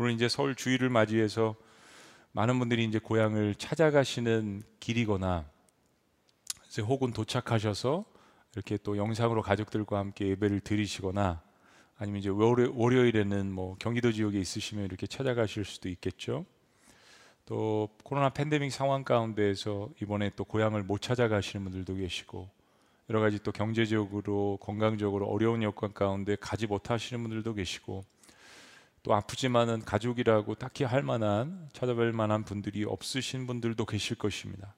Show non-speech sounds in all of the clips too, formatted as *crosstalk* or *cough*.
오늘 이제 설 주일을 맞이해서 많은 분들이 이제 고향을 찾아가시는 길이거나 혹은 도착하셔서 이렇게 또 영상으로 가족들과 함께 예배를 드리시거나 아니면 이제 월요, 월요 일에는 뭐 경기도 지역에 있으시면 이렇게 찾아가실 수도 있겠죠. 또 코로나 팬데믹 상황 가운데에서 이번에 또 고향을 못 찾아가시는 분들도 계시고 여러 가지 또 경제적으로 건강적으로 어려운 여건 가운데 가지 못하시는 분들도 계시고 또 아프지만은 가족이라고 딱히 할 만한 찾아뵐 만한 분들이 없으신 분들도 계실 것입니다.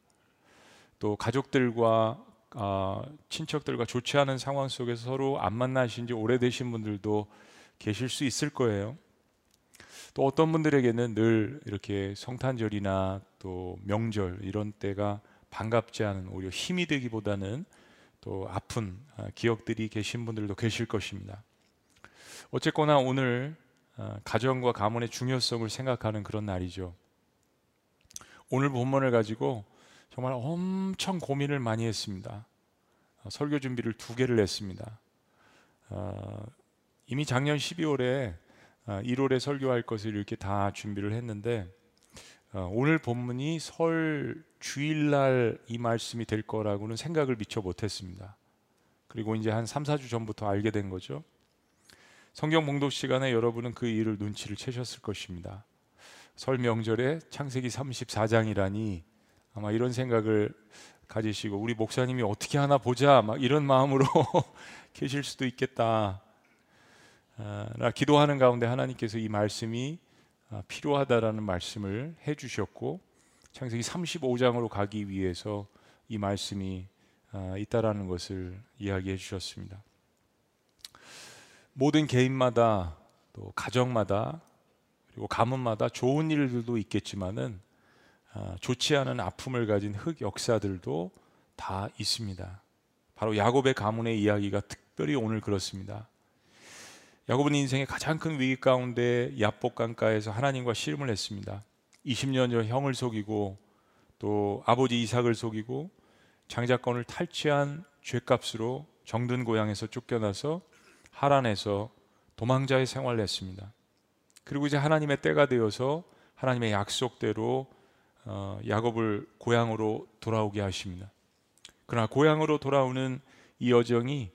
또 가족들과 아, 친척들과 좋지 않은 상황 속에서 서로 안 만나신 지 오래되신 분들도 계실 수 있을 거예요. 또 어떤 분들에게는 늘 이렇게 성탄절이나 또 명절 이런 때가 반갑지 않은 오히려 힘이 되기보다는 또 아픈 아, 기억들이 계신 분들도 계실 것입니다. 어쨌거나 오늘 아, 가정과 가문의 중요성을 생각하는 그런 날이죠. 오늘 본문을 가지고 정말 엄청 고민을 많이 했습니다. 아, 설교 준비를 두 개를 했습니다. 이미 작년 12월에 1월에 설교할 것을 이렇게 다 준비를 했는데 오늘 본문이 설 주일날 이 말씀이 될 거라고는 생각을 미처 못했습니다. 그리고 이제 한 3, 4주 전부터 알게 된 거죠. 성경 봉독 시간에 여러분은 그 일을 눈치를 채셨을 것입니다. 설 명절에 창세기 34장이라니 아마 이런 생각을 가지시고 우리 목사님이 어떻게 하나 보자 막 이런 마음으로 *laughs* 계실 수도 있겠다. 아, 나 기도하는 가운데 하나님께서 이 말씀이 아, 필요하다라는 말씀을 해주셨고 창세기 35장으로 가기 위해서 이 말씀이 아, 있다라는 것을 이야기해 주셨습니다. 모든 개인마다 또 가정마다 그리고 가문마다 좋은 일들도 있겠지만은 아, 좋지 않은 아픔을 가진 흑 역사들도 다 있습니다. 바로 야곱의 가문의 이야기가 특별히 오늘 그렇습니다. 야곱은 인생의 가장 큰 위기 가운데 야복 강가에서 하나님과 씨름을 했습니다. 20년 전 형을 속이고 또 아버지 이삭을 속이고 장자권을 탈취한 죄값으로 정든 고향에서 쫓겨나서 하란에서 도망자의 생활을 했습니다. 그리고 이제 하나님의 때가 되어서 하나님의 약속대로 어, 야곱을 고향으로 돌아오게 하십니다. 그러나 고향으로 돌아오는 이 여정이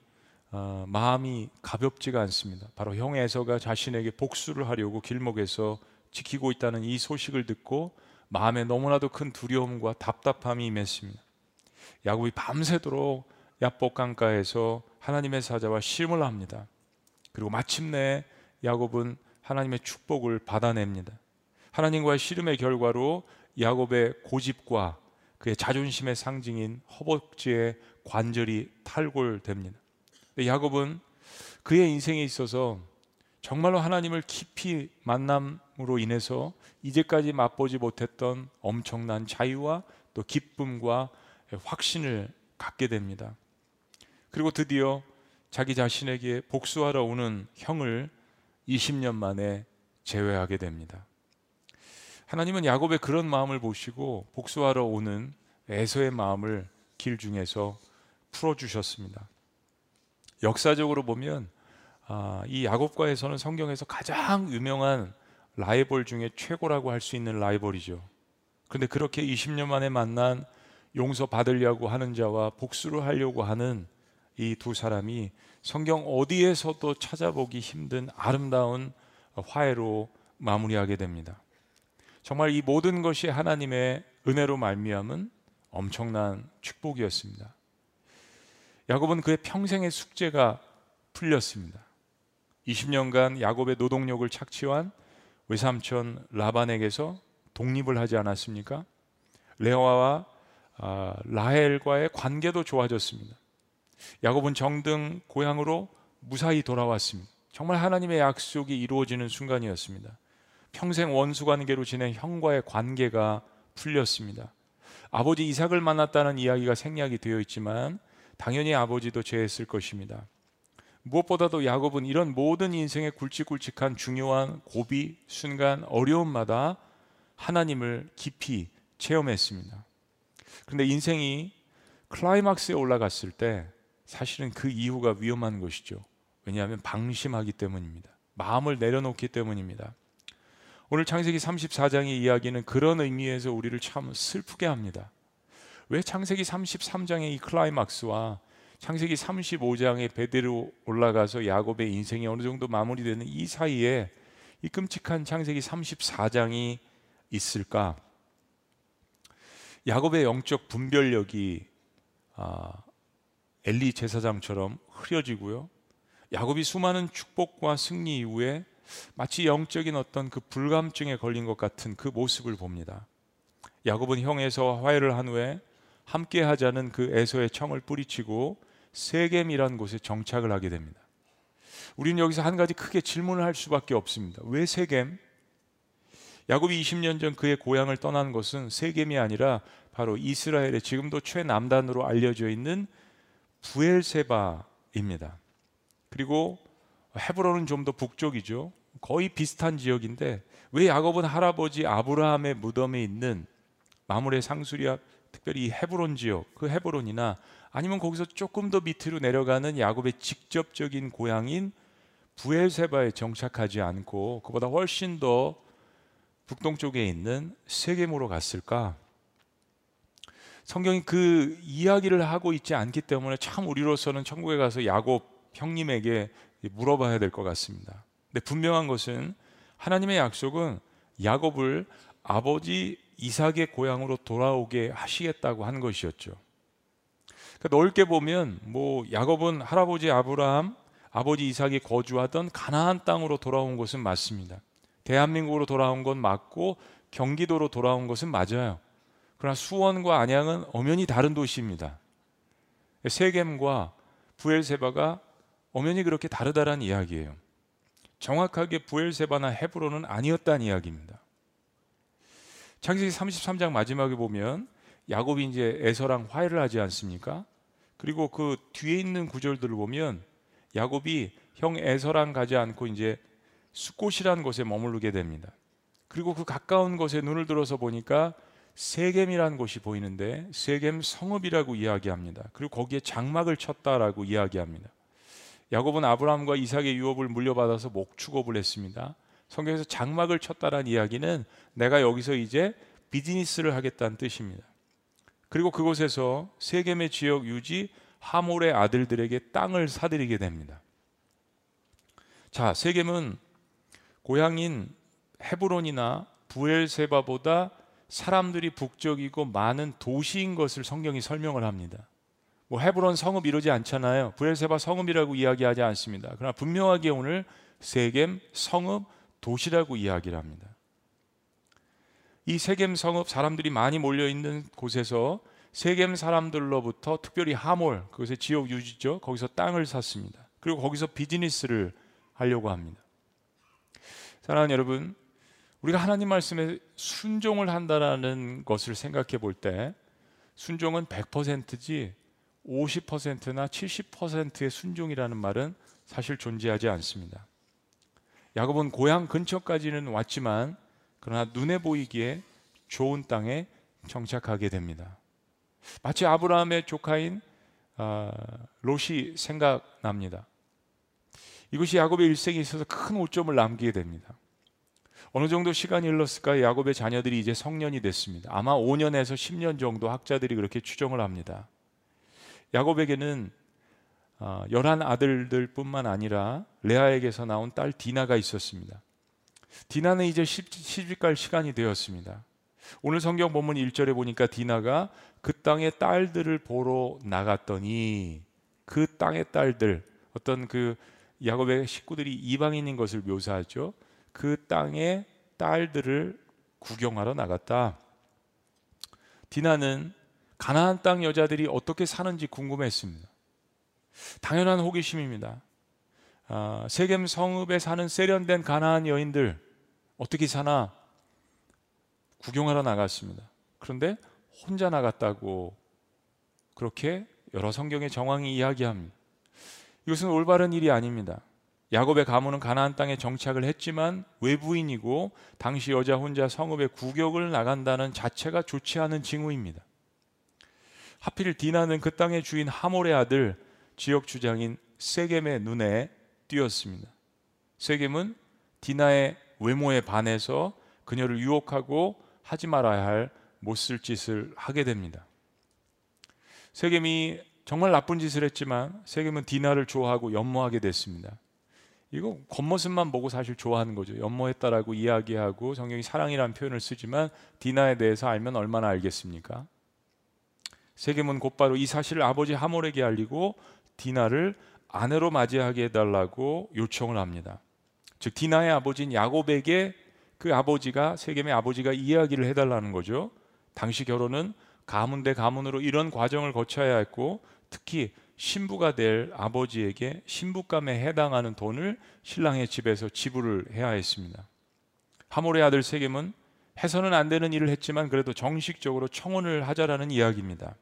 어, 마음이 가볍지가 않습니다. 바로 형 에서가 자신에게 복수를 하려고 길목에서 지키고 있다는 이 소식을 듣고 마음에 너무나도 큰 두려움과 답답함이 임했습니다. 야곱이 밤새도록 야복 강가에서 하나님의 사자와 심을 합니다. 그리고 마침내 야곱은 하나님의 축복을 받아냅니다. 하나님과의 씨름의 결과로 야곱의 고집과 그의 자존심의 상징인 허벅지의 관절이 탈골됩니다. 야곱은 그의 인생에 있어서 정말로 하나님을 깊이 만남으로 인해서 이제까지 맛보지 못했던 엄청난 자유와 또 기쁨과 확신을 갖게 됩니다. 그리고 드디어 자기 자신에게 복수하러 오는 형을 20년 만에 제외하게 됩니다. 하나님은 야곱의 그런 마음을 보시고 복수하러 오는 에서의 마음을 길 중에서 풀어주셨습니다. 역사적으로 보면 아, 이 야곱과에서는 성경에서 가장 유명한 라이벌 중에 최고라고 할 수 있는 라이벌이죠. 그런데 그렇게 20년 만에 만난 용서 받으려고 하는 자와 복수를 하려고 하는 이 두 사람이 성경 어디에서도 찾아보기 힘든 아름다운 화해로 마무리하게 됩니다. 정말 이 모든 것이 하나님의 은혜로 말미암은 엄청난 축복이었습니다. 야곱은 그의 평생의 숙제가 풀렸습니다. 20년간 야곱의 노동력을 착취한 외삼촌 라반에게서 독립을 하지 않았습니까? 레아와 아, 라헬과의 관계도 좋아졌습니다. 야곱은 정등 고향으로 무사히 돌아왔습니다. 정말 하나님의 약속이 이루어지는 순간이었습니다. 평생 원수 관계로 지낸 형과의 관계가 풀렸습니다. 아버지 이삭을 만났다는 이야기가 생략이 되어 있지만 당연히 아버지도 죄했을 것입니다. 무엇보다도 야곱은 이런 모든 인생의 굵직굵직한 중요한 고비, 순간, 어려움마다 하나님을 깊이 체험했습니다. 그런데 인생이 클라이막스에 올라갔을 때 사실은 그 이유가 위험한 것이죠. 왜냐하면 방심하기 때문입니다. 마음을 내려놓기 때문입니다. 오늘 창세기 34장의 이야기는 그런 의미에서 우리를 참 슬프게 합니다. 왜 창세기 33장의 이 클라이막스와 창세기 35장의 베드로 올라가서 야곱의 인생이 어느 정도 마무리되는 이 사이에 이 끔찍한 창세기 34장이 있을까? 야곱의 영적 분별력이 아, 엘리 제사장처럼 흐려지고요. 야곱이 수많은 축복과 승리 이후에 마치 영적인 어떤 그 불감증에 걸린 것 같은 그 모습을 봅니다. 야곱은 형에서 화해를 한 후에 함께 하자는 그 에서의 청을 뿌리치고 세겜이란 곳에 정착을 하게 됩니다. 우리는 여기서 한 가지 크게 질문을 할 수밖에 없습니다. 왜 세겜? 야곱이 20년 전 그의 고향을 떠난 것은 세겜이 아니라 바로 이스라엘의 지금도 최남단으로 알려져 있는 부엘세바입니다. 그리고 헤브론은 좀 더 북쪽이죠. 거의 비슷한 지역인데 왜 야곱은 할아버지 아브라함의 무덤에 있는 마물의 상수리아 특별히 헤브론 지역 그 헤브론이나 아니면 거기서 조금 더 밑으로 내려가는 야곱의 직접적인 고향인 부엘세바에 정착하지 않고 그보다 훨씬 더 북동쪽에 있는 세겜으로 갔을까? 성경이 그 이야기를 하고 있지 않기 때문에 참 우리로서는 천국에 가서 야곱 형님에게 물어봐야 될 것 같습니다. 근데 분명한 것은 하나님의 약속은 야곱을 아버지 이삭의 고향으로 돌아오게 하시겠다고 한 것이었죠. 그러니까 넓게 보면 뭐 야곱은 할아버지 아브라함, 아버지 이삭이 거주하던 가나안 땅으로 돌아온 것은 맞습니다. 대한민국으로 돌아온 건 맞고 경기도로 돌아온 것은 맞아요. 그러나 수원과 안양은 엄연히 다른 도시입니다. 세겜과 부엘세바가 엄연히 그렇게 다르다는 이야기예요. 정확하게 부엘세바나 헤브론은 아니었다는 이야기입니다. 창세기 33장 마지막에 보면 야곱이 이제 에서랑 화해를 하지 않습니까? 그리고 그 뒤에 있는 구절들을 보면 야곱이 형 에서랑 가지 않고 이제 숫곳이라는 곳에 머무르게 됩니다. 그리고 그 가까운 곳에 눈을 들어서 보니까 세겜이라는 곳이 보이는데 세겜 성읍이라고 이야기합니다. 그리고 거기에 장막을 쳤다라고 이야기합니다. 야곱은 아브라함과 이삭의 유업을 물려받아서 목축업을 했습니다. 성경에서 장막을 쳤다라는 이야기는 내가 여기서 이제 비즈니스를 하겠다는 뜻입니다. 그리고 그곳에서 세겜의 지역 유지 하몰의 아들들에게 땅을 사들이게 됩니다. 자, 세겜은 고향인 헤브론이나 부엘세바보다 사람들이 북적이고 많은 도시인 것을 성경이 설명을 합니다. 뭐 헤브론 성읍 이러지 않잖아요. 부엘세바 성읍이라고 이야기하지 않습니다. 그러나 분명하게 오늘 세겜 성읍 도시라고 이야기를 합니다. 이 세겜 성읍 사람들이 많이 몰려 있는 곳에서 세겜 사람들로부터 특별히 하몰 그것의 지역 유지죠. 거기서 땅을 샀습니다. 그리고 거기서 비즈니스를 하려고 합니다. 사랑하는 여러분, 우리가 하나님 말씀에 순종을 한다라는 것을 생각해 볼 때 순종은 100%지 50%나 70%의 순종이라는 말은 사실 존재하지 않습니다. 야곱은 고향 근처까지는 왔지만 그러나 눈에 보이기에 좋은 땅에 정착하게 됩니다. 마치 아브라함의 조카인 어, 롯이 생각납니다. 이것이 야곱의 일생에 있어서 큰 오점을 남기게 됩니다. 어느 정도 시간이 흘렀을까 야곱의 자녀들이 이제 성년이 됐습니다. 아마 5년에서 10년 정도 학자들이 그렇게 추정을 합니다. 야곱에게는 어, 열한 아들들뿐만 아니라 레아에게서 나온 딸 디나가 있었습니다. 디나는 이제 시집갈 시간이 되었습니다. 오늘 성경 본문 1절에 보니까 디나가 그 땅의 딸들을 보러 나갔더니 그 땅의 딸들 어떤 그 야곱의 식구들이 이방인인 것을 묘사하죠. 그 땅의 딸들을 구경하러 나갔다. 디나는 가나안 땅 여자들이 어떻게 사는지 궁금했습니다. 당연한 호기심입니다. 아, 세겜 성읍에 사는 세련된 가나안 여인들 어떻게 사나 구경하러 나갔습니다. 그런데 혼자 나갔다고 그렇게 여러 성경의 정황이 이야기합니다. 이것은 올바른 일이 아닙니다. 야곱의 가문은 가나안 땅에 정착을 했지만 외부인이고 당시 여자 혼자 성읍에 구격을 나간다는 자체가 좋지 않은 징후입니다. 하필 디나는 그 땅의 주인 하몰의 아들 지역 주장인 세겜의 눈에 띄었습니다. 세겜은 디나의 외모에 반해서 그녀를 유혹하고 하지 말아야 할 못 쓸 짓을 하게 됩니다. 세겜이 정말 나쁜 짓을 했지만 세겜은 디나를 좋아하고 연모하게 됐습니다. 이거 겉모습만 보고 사실 좋아하는 거죠. 연모했다라고 이야기하고 성경이 사랑이라는 표현을 쓰지만 디나에 대해서 알면 얼마나 알겠습니까? 세겜은 곧바로 이 사실을 아버지 하몰에게 알리고 디나를 아내로 맞이하게 해달라고 요청을 합니다. 즉 디나의 아버지인 야곱에게 그 아버지가 세겜의 아버지가 이야기를 해달라는 거죠. 당시 결혼은 가문 대 가문으로 이런 과정을 거쳐야 했고 특히 신부가 될 아버지에게 신부감에 해당하는 돈을 신랑의 집에서 지불을 해야 했습니다. 하몰의 아들 세겜은 해서는 안 되는 일을 했지만 그래도 정식적으로 청혼을 하자라는 이야기입니다.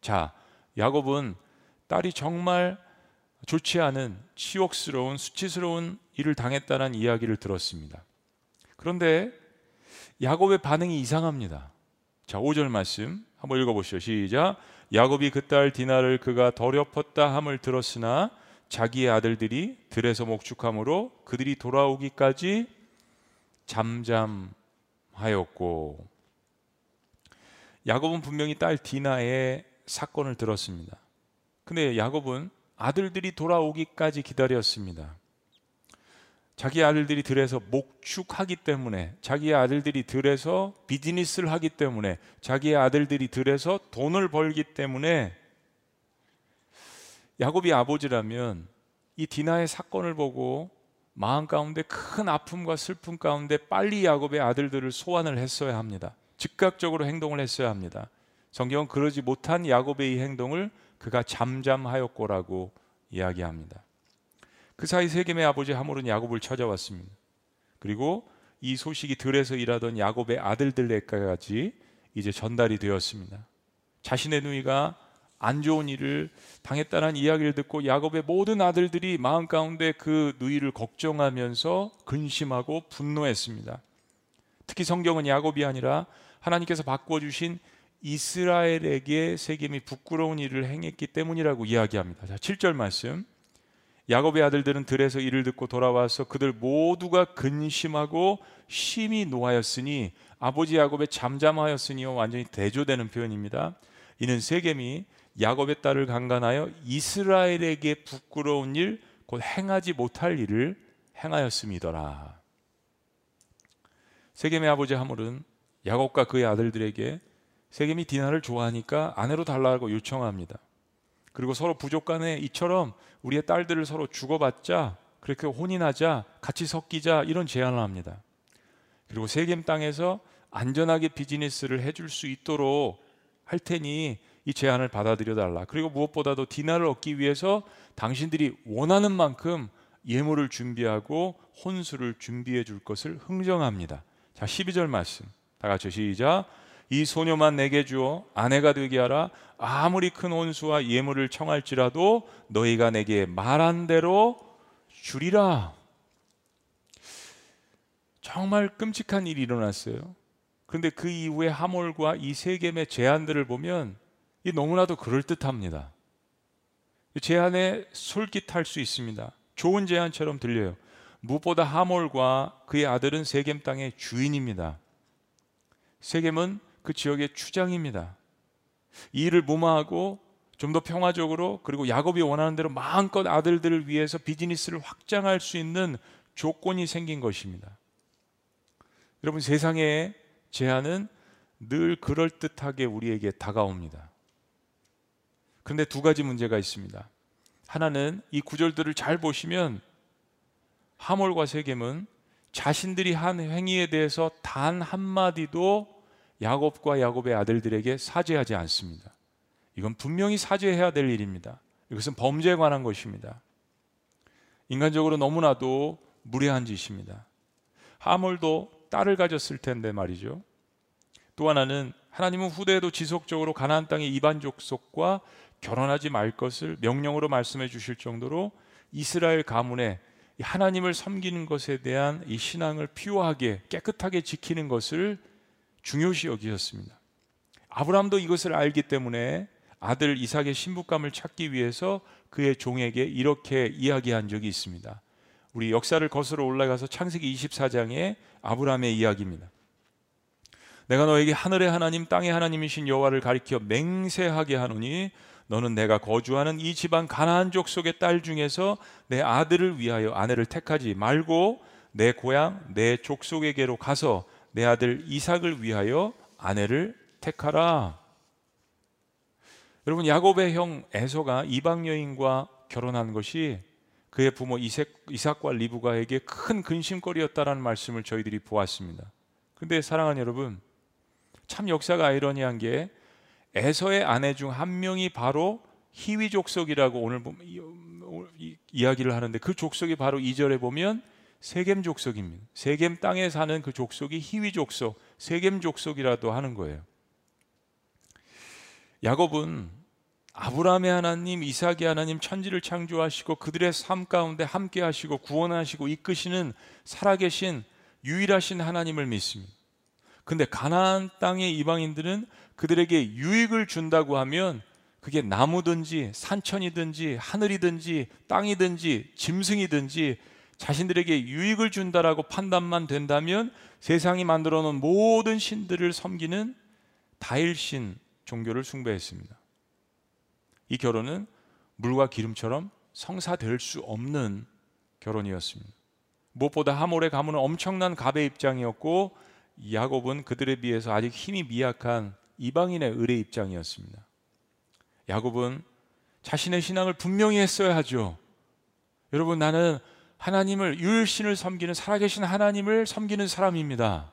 자, 야곱은 딸이 정말 좋지 않은 치욕스러운 수치스러운 일을 당했다는 이야기를 들었습니다. 그런데 야곱의 반응이 이상합니다. 자, 5절 말씀 한번 읽어 보시죠. 시작. 야곱이 그 딸 디나를 그가 더럽혔다 함을 들었으나 자기의 아들들이 들에서 목축함으로 그들이 돌아오기까지 잠잠하였고 야곱은 분명히 딸 디나의 사건을 들었습니다. 근데 야곱은 아들들이 돌아오기까지 기다렸습니다. 자기 아들들이 들에서 목축하기 때문에 자기 아들들이 들에서 비즈니스를 하기 때문에 자기 아들들이 들에서 돈을 벌기 때문에 야곱이 아버지라면 이 디나의 사건을 보고 마음 가운데 큰 아픔과 슬픔 가운데 빨리 야곱의 아들들을 소환을 했어야 합니다. 즉각적으로 행동을 했어야 합니다. 성경은 그러지 못한 야곱의 이 행동을 그가 잠잠하였고라고 이야기합니다. 그 사이 세겜의 아버지 하몰은 야곱을 찾아왔습니다. 그리고 이 소식이 들에서 일하던 야곱의 아들들에까지 이제 전달이 되었습니다. 자신의 누이가 안 좋은 일을 당했다는 이야기를 듣고 야곱의 모든 아들들이 마음 가운데 그 누이를 걱정하면서 근심하고 분노했습니다. 특히 성경은 야곱이 아니라 하나님께서 바꿔 주신 이스라엘에게 세겜이 부끄러운 일을 행했기 때문이라고 이야기합니다. 자, 7절 말씀. 야곱의 아들들은 들에서 이를 듣고 돌아와서 그들 모두가 근심하고 심히 노하였으니 아버지 야곱의 잠잠하였으니요 완전히 대조되는 표현입니다. 이는 세겜이 야곱의 딸을 강간하여 이스라엘에게 부끄러운 일, 곧 행하지 못할 일을 행하였음이더라. 세겜의 아버지 하물은 야곱과 그의 아들들에게 세겜이 디나를 좋아하니까 아내로 달라고 요청합니다. 그리고 서로 부족 간에 이처럼 우리의 딸들을 서로 주고받자 그렇게 혼인하자 같이 섞이자 이런 제안을 합니다. 그리고 세겜 땅에서 안전하게 비즈니스를 해줄 수 있도록 할 테니 이 제안을 받아들여 달라. 그리고 무엇보다도 디나를 얻기 위해서 당신들이 원하는 만큼 예물을 준비하고 혼수를 준비해 줄 것을 흥정합니다. 자, 12절 말씀. 다 같이 시작. 이 소녀만 내게 주어 아내가 되게 하라. 아무리 큰 온수와 예물을 청할지라도 너희가 내게 말한 대로 주리라. 정말 끔찍한 일이 일어났어요. 그런데 그 이후에 하몰과 이 세겜의 제안들을 보면 이 너무나도 그럴듯합니다. 제안에 솔깃할 수 있습니다. 좋은 제안처럼 들려요. 무엇보다 하몰과 그의 아들은 세겜 땅의 주인입니다. 세겜은 그 지역의 추장입니다. 이 일을 무마하고 좀 더 평화적으로 그리고 야곱이 원하는 대로 마음껏 아들들을 위해서 비즈니스를 확장할 수 있는 조건이 생긴 것입니다. 여러분 세상의 제안은 늘 그럴듯하게 우리에게 다가옵니다. 그런데 두 가지 문제가 있습니다. 하나는 이 구절들을 잘 보시면 하몰과 세겜은 자신들이 한 행위에 대해서 단 한마디도 야곱과 야곱의 아들들에게 사죄하지 않습니다. 이건 분명히 사죄해야 될 일입니다. 이것은 범죄에 관한 것입니다. 인간적으로 너무나도 무례한 짓입니다. 하몰도 딸을 가졌을 텐데 말이죠. 또 하나는 하나님은 후대에도 지속적으로 가나안 땅의 이반 족속과 결혼하지 말 것을 명령으로 말씀해 주실 정도로 이스라엘 가문에 하나님을 섬기는 것에 대한 이 신앙을 피오하게 깨끗하게 지키는 것을 중요시 여기셨습니다. 아브라함도 이것을 알기 때문에 아들 이삭의 신부감을 찾기 위해서 그의 종에게 이렇게 이야기한 적이 있습니다. 우리 역사를 거슬러 올라가서 창세기 24장의 아브라함의 이야기입니다. 내가 너에게 하늘의 하나님 땅의 하나님이신 여호와를 가리켜 맹세하게 하노니 너는 내가 거주하는 이 집안 가나안 족 속의 딸 중에서 내 아들을 위하여 아내를 택하지 말고 내 고향 내 족속에게로 가서 내 아들 이삭을 위하여 아내를 택하라. 여러분 야곱의 형 에서가 이방 여인과 결혼한 것이 그의 부모 이삭, 이삭 과 리브가에게 큰 근심거리였다라는 말씀을 저희들이 보았습니다. 근데 사랑하는 여러분, 참 역사가 아이러니한 게 에서의 아내 중 한 명이 바로 히위 족속이라고 오늘 이야기를 하는데 그 족속이 바로 이절에 보면 세겜 족속입니다. 세겜 땅에 사는 그 족속이 히위 족속, 세겜 족속이라도 하는 거예요. 야곱은 아브라함의 하나님, 이삭의 하나님, 천지를 창조하시고 그들의 삶 가운데 함께 하시고 구원하시고 이끄시는 살아계신 유일하신 하나님을 믿습니다. 근데 가나안 땅의 이방인들은 그들에게 유익을 준다고 하면 그게 나무든지 산천이든지 하늘이든지 땅이든지 짐승이든지 자신들에게 유익을 준다라고 판단만 된다면 세상이 만들어 놓은 모든 신들을 섬기는 다일신 종교를 숭배했습니다. 이 결혼은 물과 기름처럼 성사될 수 없는 결혼이었습니다. 무엇보다 하몰의 가문은 엄청난 갑의 입장이었고 야곱은 그들에 비해서 아직 힘이 미약한 이방인의 의뢰 입장이었습니다. 야곱은 자신의 신앙을 분명히 했어야 하죠. 여러분 나는 하나님을 유일신을 섬기는 살아계신 하나님을 섬기는 사람입니다.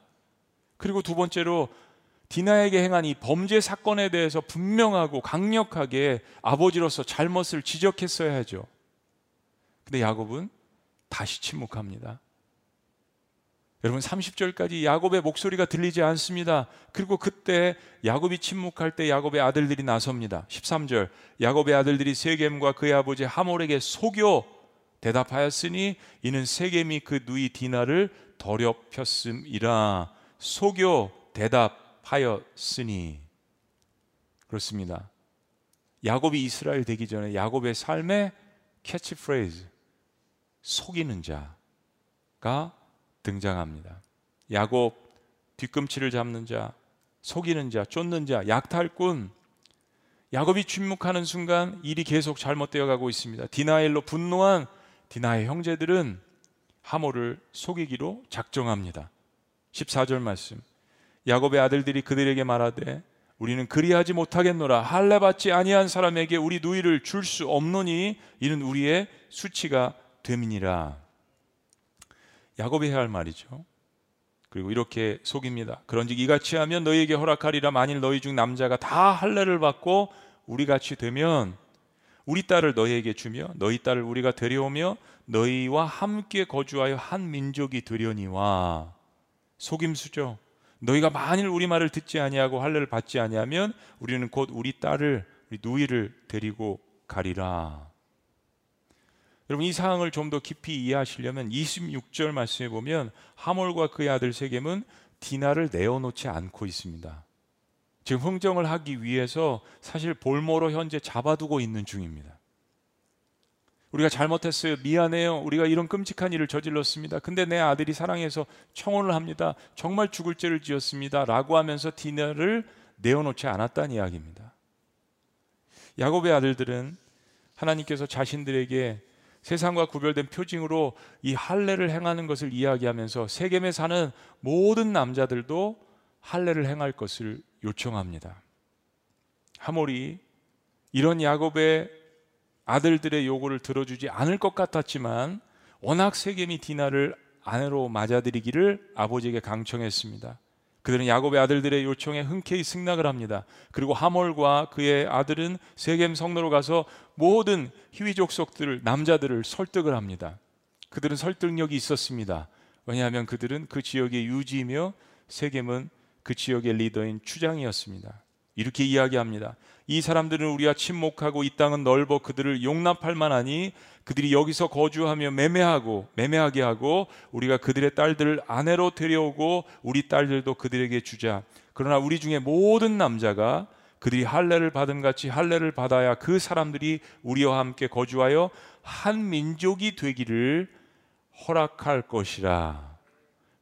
그리고 두 번째로 디나에게 행한 이 범죄 사건에 대해서 분명하고 강력하게 아버지로서 잘못을 지적했어야 하죠. 근데 야곱은 다시 침묵합니다. 여러분 30절까지 야곱의 목소리가 들리지 않습니다. 그리고 그때 야곱이 침묵할 때 야곱의 아들들이 나섭니다. 13절 야곱의 아들들이 세겜과 그의 아버지 하몰에게 속여 대답하였으니 이는 세겜이 그 누이 디나를 더럽혔음이라 속여 대답하였으니 그렇습니다. 야곱이 이스라엘 되기 전에 야곱의 삶의 캐치프레이즈 속이는 자가 등장합니다. 야곱 뒤꿈치를 잡는 자, 속이는 자, 쫓는 자, 약탈꾼. 야곱이 침묵하는 순간 일이 계속 잘못되어 가고 있습니다. 디나엘로 분노한 디나의 형제들은 하모를 속이기로 작정합니다. 14절 말씀. 야곱의 아들들이 그들에게 말하되 우리는 그리하지 못하겠노라 할례 받지 아니한 사람에게 우리 누이를 줄 수 없노니 이는 우리의 수치가 됨이니라. 야곱이 해야 할 말이죠. 그리고 이렇게 속입니다. 그런즉 이같이 하면 너희에게 허락하리라 만일 너희 중 남자가 다 할례를 받고 우리 같이 되면 우리 딸을 너희에게 주며 너희 딸을 우리가 데려오며 너희와 함께 거주하여 한 민족이 되려니와 속임수죠. 너희가 만일 우리 말을 듣지 아니하고 할례를 받지 아니하면 우리는 곧 우리 딸을 우리 누이를 데리고 가리라. 여러분 이 상황을 좀 더 깊이 이해하시려면 26절 말씀에 보면 하몰과 그의 아들 세겜은 디나를 내어놓지 않고 있습니다. 지금 흥정을 하기 위해서 사실 볼모로 현재 잡아두고 있는 중입니다. 우리가 잘못했어요. 미안해요. 우리가 이런 끔찍한 일을 저질렀습니다. 근데 내 아들이 사랑해서 청혼을 합니다. 정말 죽을 죄를 지었습니다. 라고 하면서 디나를 내어놓지 않았다는 이야기입니다. 야곱의 아들들은 하나님께서 자신들에게 세상과 구별된 표징으로 이 할례를 행하는 것을 이야기하면서 세겜에 사는 모든 남자들도 할례를 행할 것을 요청합니다. 하몰이 이런 야곱의 아들들의 요구를 들어주지 않을 것 같았지만 워낙 세겜이 디나를 아내로 맞아들이기를 아버지에게 강청했습니다. 그들은 야곱의 아들들의 요청에 흔쾌히 승낙을 합니다. 그리고 하몰과 그의 아들은 세겜 성로로 가서 모든 희위 족 속들을 남자들을 설득을 합니다. 그들은 설득력이 있었습니다. 왜냐하면 그들은 그 지역의 유지이며 세겜은 그 지역의 리더인 추장이었습니다. 이렇게 이야기합니다. 이 사람들은 우리와 친목하고 이 땅은 넓어 그들을 용납할 만하니 그들이 여기서 거주하며 매매하고 매매하게 하고 우리가 그들의 딸들을 아내로 데려오고 우리 딸들도 그들에게 주자. 그러나 우리 중에 모든 남자가 그들이 할례를 받은 같이 할례를 받아야 그 사람들이 우리와 함께 거주하여 한 민족이 되기를 허락할 것이라.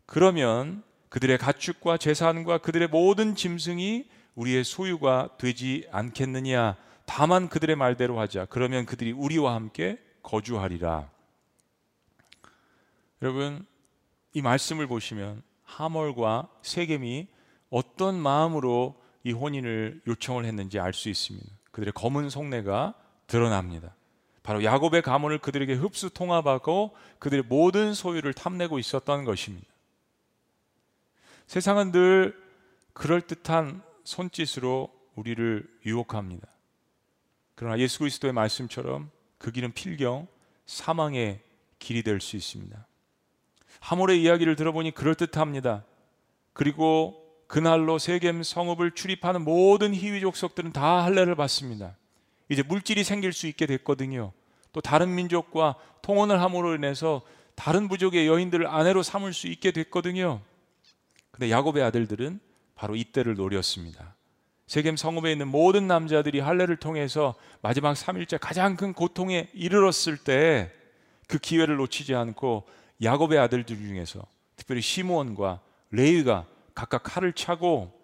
그러면 그들의 가축과 재산과 그들의 모든 짐승이 우리의 소유가 되지 않겠느냐. 다만 그들의 말대로 하자. 그러면 그들이 우리와 함께 거주하리라. 여러분, 이 말씀을 보시면 하몰과 세겜이 어떤 마음으로 이 혼인을 요청을 했는지 알 수 있습니다. 그들의 검은 속내가 드러납니다. 바로 야곱의 가문을 그들에게 흡수 통합하고 그들의 모든 소유를 탐내고 있었던 것입니다. 세상은 늘 그럴듯한 손짓으로 우리를 유혹합니다. 그러나 예수 그리스도의 말씀처럼 그 길은 필경 사망의 길이 될 수 있습니다. 하몰의 이야기를 들어보니 그럴듯합니다. 그리고 그날로 세겜 성읍을 출입하는 모든 희위 족속들은 다 할례를 받습니다. 이제 물질이 생길 수 있게 됐거든요. 또 다른 민족과 통혼을 함으로 인해서 다른 부족의 여인들을 아내로 삼을 수 있게 됐거든요. 근데 야곱의 아들들은 바로 이때를 노렸습니다. 세겜 성읍에 있는 모든 남자들이 할례를 통해서 마지막 3일째 가장 큰 고통에 이르렀을 때 그 기회를 놓치지 않고 야곱의 아들들 중에서 특별히 시므온과 레위가 각각 칼을 차고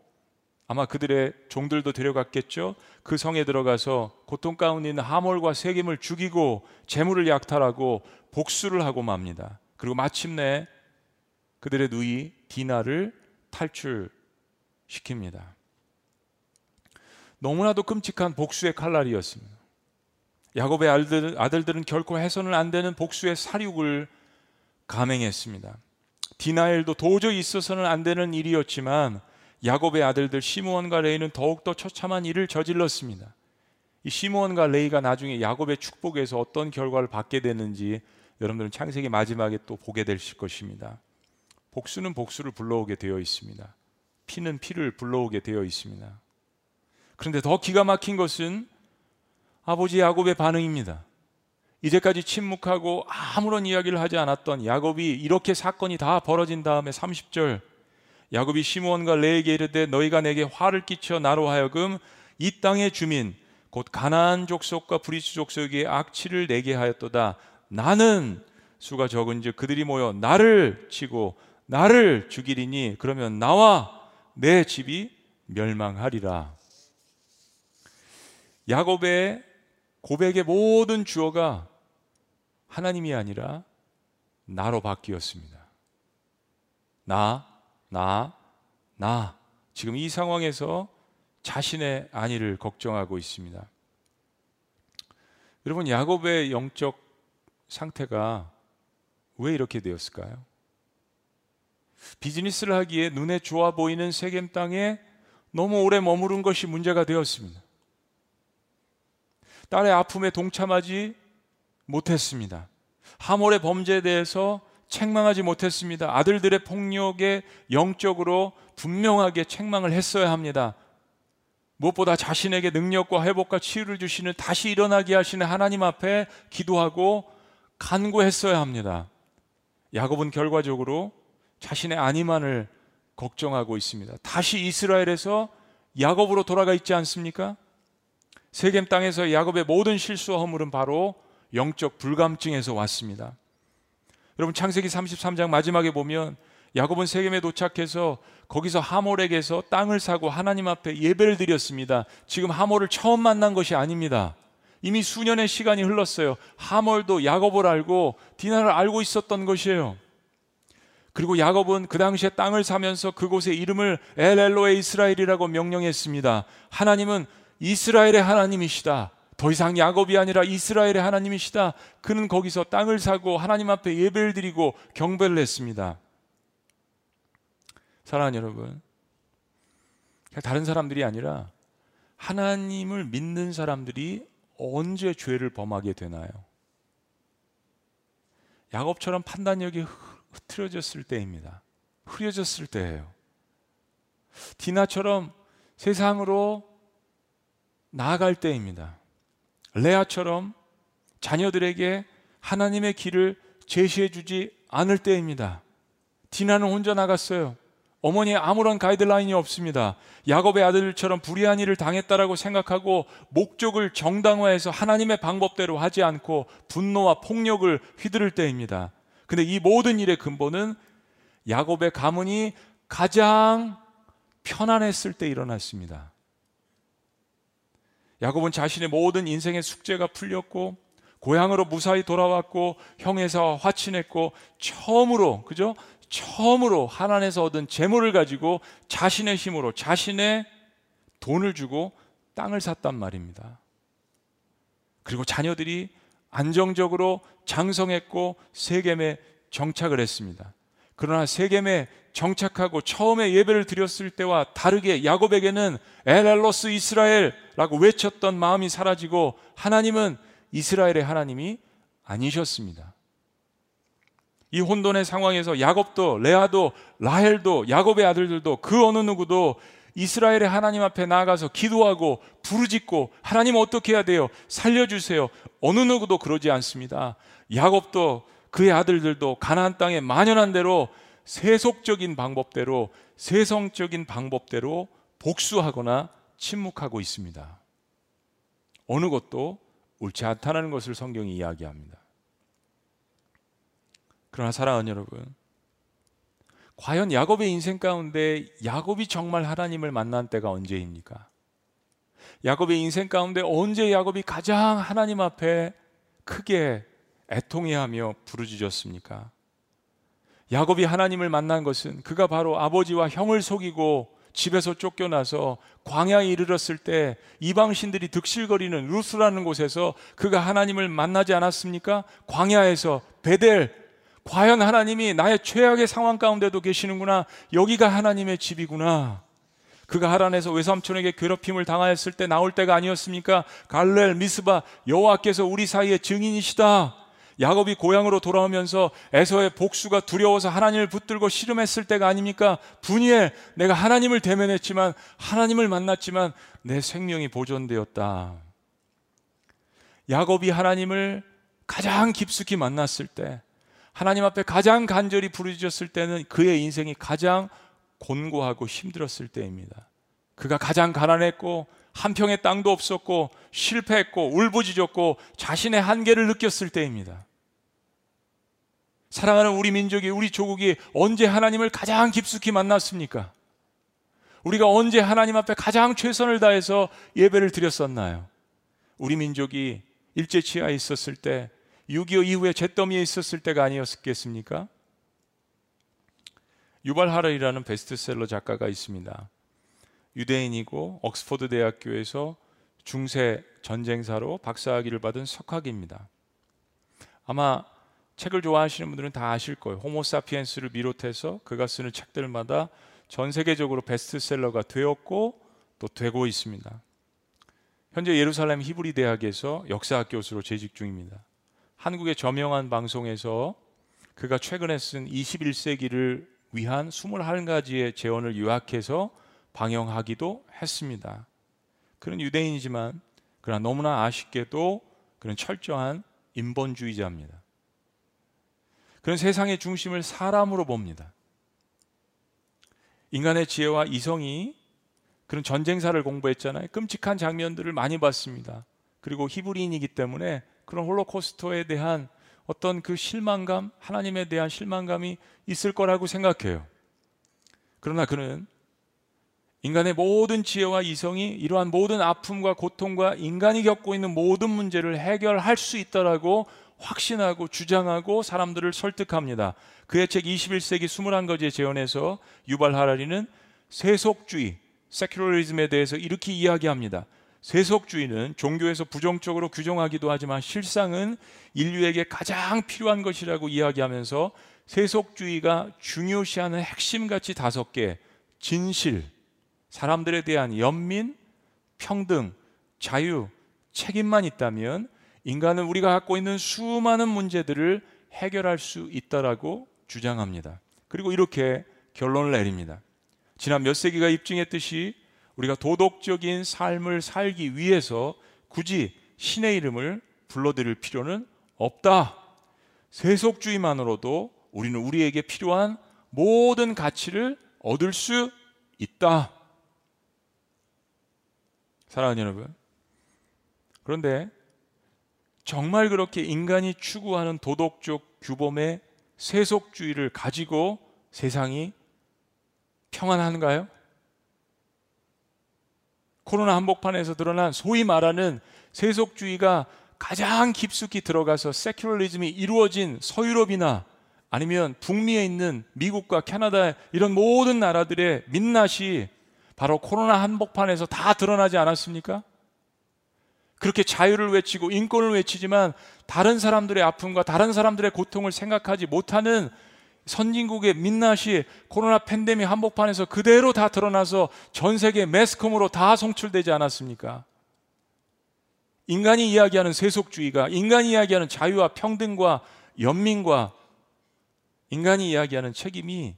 아마 그들의 종들도 데려갔겠죠. 그 성에 들어가서 고통 가운데 있는 하몰과 세겜을 죽이고 재물을 약탈하고 복수를 하고 맙니다. 그리고 마침내 그들의 누이 디나를 탈출시킵니다. 너무나도 끔찍한 복수의 칼날이었습니다. 야곱의 아들, 아들들은 결코 해서는 안 되는 복수의 사륙을 감행했습니다. 디나엘도 도저히 있어서는 안 되는 일이었지만 야곱의 아들들 시므온과 레이는 더욱더 처참한 일을 저질렀습니다. 이 시므온과 레이가 나중에 야곱의 축복에서 어떤 결과를 받게 되는지 여러분들은 창세기 마지막에 또 보게 되실 것입니다. 복수는 복수를 불러오게 되어 있습니다. 피는 피를 불러오게 되어 있습니다. 그런데 더 기가 막힌 것은 아버지 야곱의 반응입니다. 이제까지 침묵하고 아무런 이야기를 하지 않았던 야곱이 이렇게 사건이 다 벌어진 다음에 30절 야곱이 시므온과 레위에게 이르되 너희가 내게 화를 끼쳐 나로 하여금 이 땅의 주민 곧 가나안 족속과 브리스 족속에게 악취를 내게 하였도다 나는 수가 적은즉 그들이 모여 나를 치고 나를 죽이리니 그러면 나와 내 집이 멸망하리라 야곱의 고백의 모든 주어가 하나님이 아니라 나로 바뀌었습니다. 나, 나, 나. 지금 이 상황에서 자신의 안위를 걱정하고 있습니다. 여러분, 야곱의 영적 상태가 왜 이렇게 되었을까요? 비즈니스를 하기에 눈에 좋아 보이는 세겜 땅에 너무 오래 머무른 것이 문제가 되었습니다. 딸의 아픔에 동참하지 못했습니다. 하몰의 범죄에 대해서 책망하지 못했습니다. 아들들의 폭력에 영적으로 분명하게 책망을 했어야 합니다. 무엇보다 자신에게 능력과 회복과 치유를 주시는 다시 일어나게 하시는 하나님 앞에 기도하고 간구했어야 합니다. 야곱은 결과적으로 자신의 안위만을 걱정하고 있습니다. 다시 이스라엘에서 야곱으로 돌아가 있지 않습니까? 세겜 땅에서 야곱의 모든 실수와 허물은 바로 영적 불감증에서 왔습니다. 여러분 창세기 33장 마지막에 보면 야곱은 세겜에 도착해서 거기서 하몰에게서 땅을 사고 하나님 앞에 예배를 드렸습니다. 지금 하몰을 처음 만난 것이 아닙니다. 이미 수년의 시간이 흘렀어요. 하몰도 야곱을 알고 디나를 알고 있었던 것이에요. 그리고 야곱은 그 당시에 땅을 사면서 그곳의 이름을 엘엘로의 이스라엘이라고 명령했습니다. 하나님은 이스라엘의 하나님이시다. 더 이상 야곱이 아니라 이스라엘의 하나님이시다. 그는 거기서 땅을 사고 하나님 앞에 예배를 드리고 경배를 했습니다. 사랑하는 여러분, 다른 사람들이 아니라 하나님을 믿는 사람들이 언제 죄를 범하게 되나요? 야곱처럼 판단력이 흐트러졌을 때입니다. 흐려졌을 때예요. 디나처럼 세상으로 나아갈 때입니다. 레아처럼 자녀들에게 하나님의 길을 제시해 주지 않을 때입니다. 디나는 혼자 나갔어요. 어머니의 아무런 가이드라인이 없습니다. 야곱의 아들처럼 불의한 일을 당했다라고 생각하고 목적을 정당화해서 하나님의 방법대로 하지 않고 분노와 폭력을 휘두를 때입니다. 근데 이 모든 일의 근본은 야곱의 가문이 가장 편안했을 때 일어났습니다. 야곱은 자신의 모든 인생의 숙제가 풀렸고 고향으로 무사히 돌아왔고 형에서 화친했고 처음으로 그죠? 처음으로 하나님에서 얻은 재물을 가지고 자신의 힘으로 자신의 돈을 주고 땅을 샀단 말입니다. 그리고 자녀들이 안정적으로 장성했고 세겜에 정착을 했습니다. 그러나 세겜에 정착하고 처음에 예배를 드렸을 때와 다르게 야곱에게는 엘알로스 이스라엘라고 외쳤던 마음이 사라지고 하나님은 이스라엘의 하나님이 아니셨습니다. 이 혼돈의 상황에서 야곱도 레아도 라헬도 야곱의 아들들도 그 어느 누구도 이스라엘의 하나님 앞에 나아가서 기도하고 부르짖고 하나님 어떻게 해야 돼요? 살려주세요. 어느 누구도 그러지 않습니다. 야곱도 그의 아들들도 가나안 땅에 만연한 대로 세속적인 방법대로 세성적인 방법대로 복수하거나 침묵하고 있습니다. 어느 것도 옳지 않다는 것을 성경이 이야기합니다. 그러나 사랑하는 여러분, 과연 야곱의 인생 가운데 야곱이 정말 하나님을 만난 때가 언제입니까? 야곱의 인생 가운데 언제 야곱이 가장 하나님 앞에 크게 애통해하며 부르짖었습니까? 야곱이 하나님을 만난 것은 그가 바로 아버지와 형을 속이고 집에서 쫓겨나서 광야에 이르렀을 때 이방신들이 득실거리는 루스라는 곳에서 그가 하나님을 만나지 않았습니까? 광야에서 베델 과연 하나님이 나의 최악의 상황 가운데도 계시는구나. 여기가 하나님의 집이구나. 그가 하란에서 외삼촌에게 괴롭힘을 당하였을 때 나올 때가 아니었습니까? 갈렐 미스바 여호와께서 우리 사이에 증인이시다. 야곱이 고향으로 돌아오면서 에서의 복수가 두려워서 하나님을 붙들고 씨름했을 때가 아닙니까? 분이엘 내가 하나님을 대면했지만 하나님을 만났지만 내 생명이 보존되었다. 야곱이 하나님을 가장 깊숙이 만났을 때 하나님 앞에 가장 간절히 부르짖었을 때는 그의 인생이 가장 곤고하고 힘들었을 때입니다. 그가 가장 가난했고 한 평의 땅도 없었고 실패했고 울부짖었고 자신의 한계를 느꼈을 때입니다. 사랑하는 우리 민족이 우리 조국이 언제 하나님을 가장 깊숙이 만났습니까? 우리가 언제 하나님 앞에 가장 최선을 다해서 예배를 드렸었나요? 우리 민족이 일제 치하에 있었을 때, 6.25 이후에 잿더미에 있었을 때가 아니었겠습니까? 유발 하럴이라는 베스트셀러 작가가 있습니다. 유대인이고 옥스퍼드 대학교에서 중세 전쟁사로 박사학위를 받은 석학입니다. 아마 책을 좋아하시는 분들은 다 아실 거예요. 호모사피엔스를 비롯해서 그가 쓰는 책들마다 전 세계적으로 베스트셀러가 되었고 또 되고 있습니다. 현재 예루살렘 히브리 대학에서 역사학 교수로 재직 중입니다. 한국의 저명한 방송에서 그가 최근에 쓴 21세기를 위한 21가지의 재원을 요약해서 방영하기도 했습니다. 그런 유대인이지만 그러나 너무나 아쉽게도 그런 철저한 인본주의자입니다. 그런 세상의 중심을 사람으로 봅니다. 인간의 지혜와 이성이 그런 전쟁사를 공부했잖아요. 끔찍한 장면들을 많이 봤습니다. 그리고 히브리인이기 때문에 그런 홀로코스터에 대한 어떤 그 실망감, 하나님에 대한 실망감이 있을 거라고 생각해요. 그러나 그는 인간의 모든 지혜와 이성이 이러한 모든 아픔과 고통과 인간이 겪고 있는 모든 문제를 해결할 수 있다라고 확신하고 주장하고 사람들을 설득합니다. 그의 책 21세기 21가지의 재현에서 유발 하라리는 세속주의, 세큐러리즘에 대해서 이렇게 이야기합니다. 세속주의는 종교에서 부정적으로 규정하기도 하지만 실상은 인류에게 가장 필요한 것이라고 이야기하면서 세속주의가 중요시하는 핵심 가치 다섯 개, 진실, 사람들에 대한 연민, 평등, 자유, 책임만 있다면 인간은 우리가 갖고 있는 수많은 문제들을 해결할 수 있다라고 주장합니다. 그리고 이렇게 결론을 내립니다. 지난 몇 세기가 입증했듯이 우리가 도덕적인 삶을 살기 위해서 굳이 신의 이름을 불러드릴 필요는 없다. 세속주의만으로도 우리는 우리에게 필요한 모든 가치를 얻을 수 있다. 사랑하는 여러분. 그런데 정말 그렇게 인간이 추구하는 도덕적 규범에 세속주의를 가지고 세상이 평안한가요? 코로나 한복판에서 드러난 소위 말하는 세속주의가 가장 깊숙이 들어가서 세큐럴리즘이 이루어진 서유럽이나 아니면 북미에 있는 미국과 캐나다 이런 모든 나라들의 민낯이 바로 코로나 한복판에서 다 드러나지 않았습니까? 그렇게 자유를 외치고 인권을 외치지만 다른 사람들의 아픔과 다른 사람들의 고통을 생각하지 못하는 선진국의 민낯이 코로나 팬데믹 한복판에서 그대로 다 드러나서 전 세계 매스컴으로 다 송출되지 않았습니까? 인간이 이야기하는 세속주의가 인간이 이야기하는 자유와 평등과 연민과 인간이 이야기하는 책임이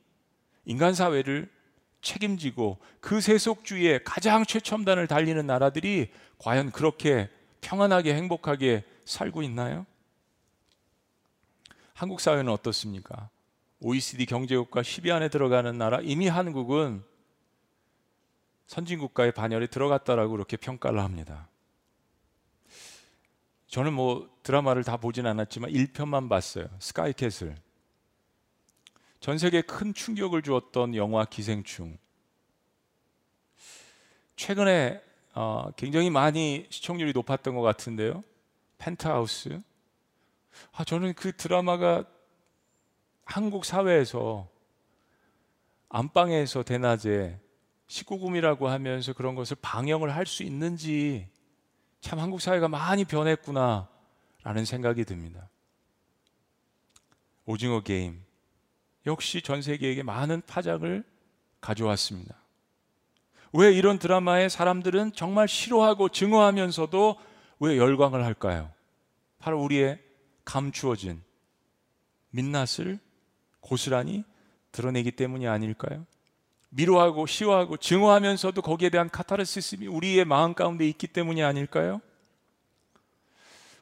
인간 사회를 책임지고 그 세속주의의 가장 최첨단을 달리는 나라들이 과연 그렇게 평안하게 행복하게 살고 있나요? 한국 사회는 어떻습니까? OECD 경제국가 10위 안에 들어가는 나라 이미 한국은 선진국가의 반열에 들어갔다라고 그렇게 평가를 합니다. 저는 뭐 드라마를 다 보진 않았지만 1편만 봤어요. 스카이캐슬. 전 세계에 큰 충격을 주었던 영화 기생충. 최근에 어, 굉장히 많이 시청률이 높았던 것 같은데요. 펜트하우스. 아, 저는 그 드라마가 한국 사회에서 안방에서 대낮에 19금이라고 하면서 그런 것을 방영을 할 수 있는지 참 한국 사회가 많이 변했구나 라는 생각이 듭니다. 오징어 게임 역시 전 세계에게 많은 파장을 가져왔습니다. 왜 이런 드라마에 사람들은 정말 싫어하고 증오하면서도 왜 열광을 할까요? 바로 우리의 감추어진 민낯을 고스란히 드러내기 때문이 아닐까요? 미워하고 시워하고 증오하면서도 거기에 대한 카타르시스이 우리의 마음 가운데 있기 때문이 아닐까요?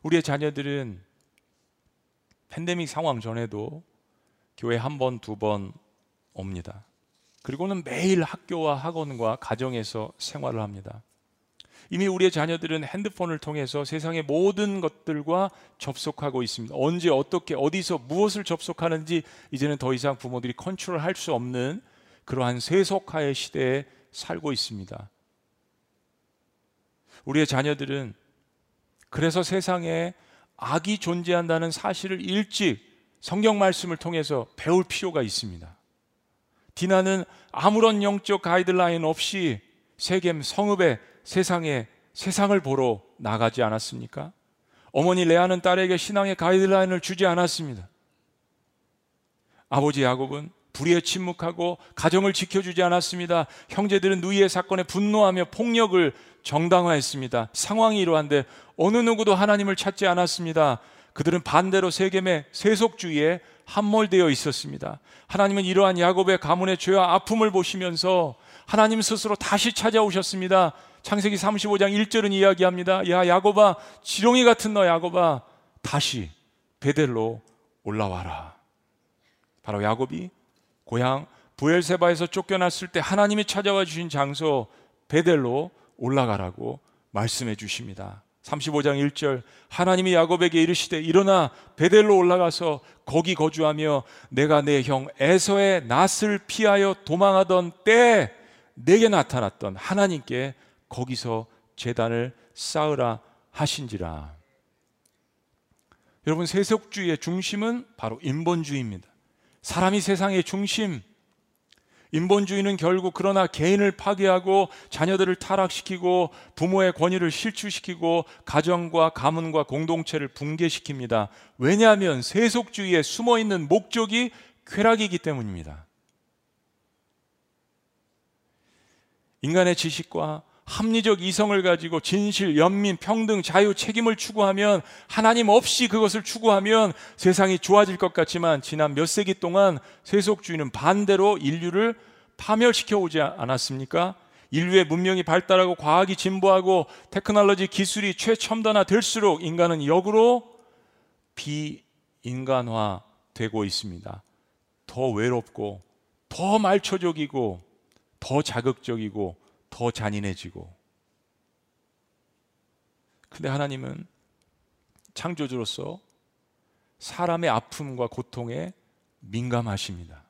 우리의 자녀들은 팬데믹 상황 전에도 교회 한 번, 두 번 옵니다. 그리고는 매일 학교와 학원과 가정에서 생활을 합니다. 이미 우리의 자녀들은 핸드폰을 통해서 세상의 모든 것들과 접속하고 있습니다. 언제 어떻게 어디서 무엇을 접속하는지 이제는 더 이상 부모들이 컨트롤 할 수 없는 그러한 세속화의 시대에 살고 있습니다. 우리의 자녀들은 그래서 세상에 악이 존재한다는 사실을 일찍 성경 말씀을 통해서 배울 필요가 있습니다. 디나는 아무런 영적 가이드라인 없이 세겜 성읍의 세상에 세상을 보러 나가지 않았습니까? 어머니 레아는 딸에게 신앙의 가이드라인을 주지 않았습니다. 아버지 야곱은 불의에 침묵하고 가정을 지켜주지 않았습니다. 형제들은 누이의 사건에 분노하며 폭력을 정당화했습니다. 상황이 이러한데 어느 누구도 하나님을 찾지 않았습니다. 그들은 반대로 세겜의 세속주의에 함몰되어 있었습니다. 하나님은 이러한 야곱의 가문의 죄와 아픔을 보시면서 하나님 스스로 다시 찾아오셨습니다. 창세기 35장 1절은 이야기합니다. 야 야곱아 지렁이 같은 너 야곱아 다시 베델로 올라와라. 바로 야곱이 고향 부엘세바에서 쫓겨났을 때 하나님이 찾아와 주신 장소 베델로 올라가라고 말씀해 주십니다. 35장 1절 하나님이 야곱에게 이르시되 일어나 베델로 올라가서 거기 거주하며 내가 내 형 에서의 낯을 피하여 도망하던 때 내게 나타났던 하나님께 거기서 재단을 쌓으라 하신지라. 여러분 세속주의의 중심은 바로 인본주의입니다. 사람이 세상의 중심, 인본주의는 결국 그러나 개인을 파괴하고 자녀들을 타락시키고 부모의 권위를 실추시키고 가정과 가문과 공동체를 붕괴시킵니다. 왜냐하면 세속주의에 숨어 있는 목적이 쾌락이기 때문입니다. 인간의 지식과 합리적 이성을 가지고 진실, 연민, 평등, 자유, 책임을 추구하면 하나님 없이 그것을 추구하면 세상이 좋아질 것 같지만 지난 몇 세기 동안 세속주의는 반대로 인류를 파멸시켜 오지 않았습니까? 인류의 문명이 발달하고 과학이 진보하고 테크놀로지 기술이 최첨단화 될수록 인간은 역으로 비인간화 되고 있습니다. 더 외롭고 더 말초적이고 더 자극적이고 더 잔인해지고. 근데 하나님은 창조주로서 사람의 아픔과 고통에 민감하십니다.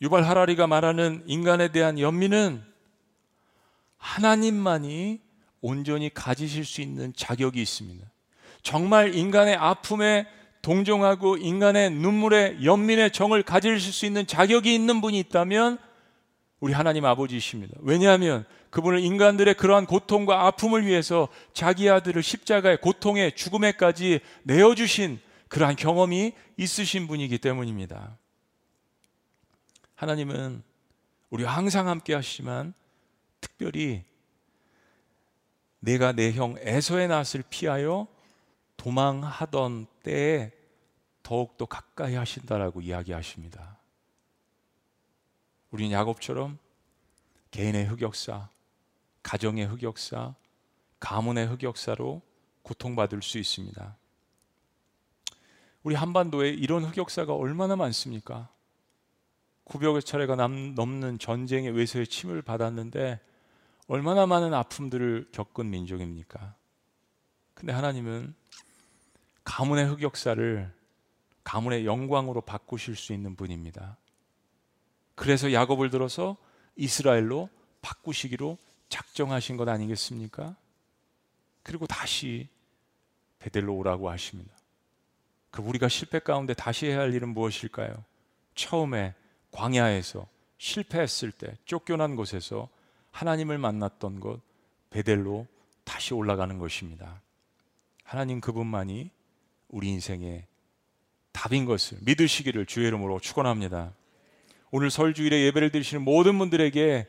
유발 하라리가 말하는 인간에 대한 연민은 하나님만이 온전히 가지실 수 있는 자격이 있습니다. 정말 인간의 아픔에 동정하고 인간의 눈물에 연민의 정을 가지실 수 있는 자격이 있는 분이 있다면 우리 하나님 아버지이십니다. 왜냐하면 그분을 인간들의 그러한 고통과 아픔을 위해서 자기 아들을 십자가의 고통에 죽음에까지 내어주신 그러한 경험이 있으신 분이기 때문입니다. 하나님은 우리와 항상 함께 하시지만 특별히 내가 내 형 에서의 낯을 피하여 도망하던 때에 더욱더 가까이 하신다라고 이야기하십니다. 우리는 야곱처럼 개인의 흑역사, 가정의 흑역사, 가문의 흑역사로 고통받을 수 있습니다. 우리 한반도에 이런 흑역사가 얼마나 많습니까? 900여 차례가 넘는 전쟁의 외세의 침을 받았는데 얼마나 많은 아픔들을 겪은 민족입니까? 근데 하나님은 가문의 흑역사를 가문의 영광으로 바꾸실 수 있는 분입니다. 그래서 야곱을 들어서 이스라엘로 바꾸시기로 작정하신 것 아니겠습니까? 그리고 다시 베델로 오라고 하십니다. 그 우리가 실패 가운데 다시 해야 할 일은 무엇일까요? 처음에 광야에서 실패했을 때 쫓겨난 곳에서 하나님을 만났던 곳 베델로 다시 올라가는 것입니다. 하나님 그분만이 우리 인생의 답인 것을 믿으시기를 주의 이름으로 축원합니다. 오늘 설주일에 예배를 드리시는 모든 분들에게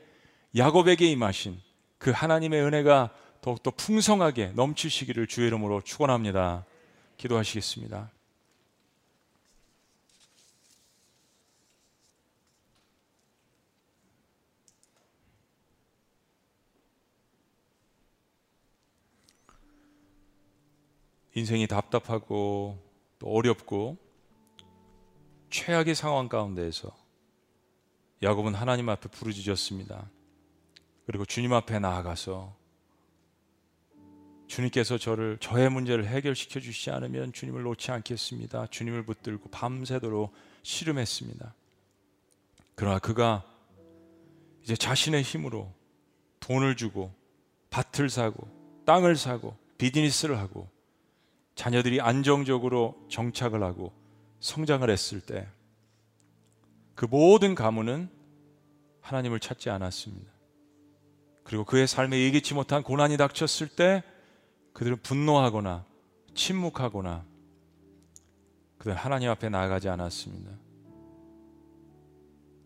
야곱에게 임하신 그 하나님의 은혜가 더욱더 풍성하게 넘치시기를 주의 이름으로 축원합니다. 기도하시겠습니다. 인생이 답답하고 또 어렵고 최악의 상황 가운데에서 야곱은 하나님 앞에 부르짖었습니다. 그리고 주님 앞에 나아가서 주님께서 저를 저의 문제를 해결시켜 주시지 않으면 주님을 놓지 않겠습니다. 주님을 붙들고 밤새도록 씨름했습니다. 그러나 그가 이제 자신의 힘으로 돈을 주고 밭을 사고 땅을 사고 비즈니스를 하고 자녀들이 안정적으로 정착을 하고 성장을 했을 때 그 모든 가문은 하나님을 찾지 않았습니다. 그리고 그의 삶에 예기치 못한 고난이 닥쳤을 때 그들은 분노하거나 침묵하거나 그들 하나님 앞에 나아가지 않았습니다.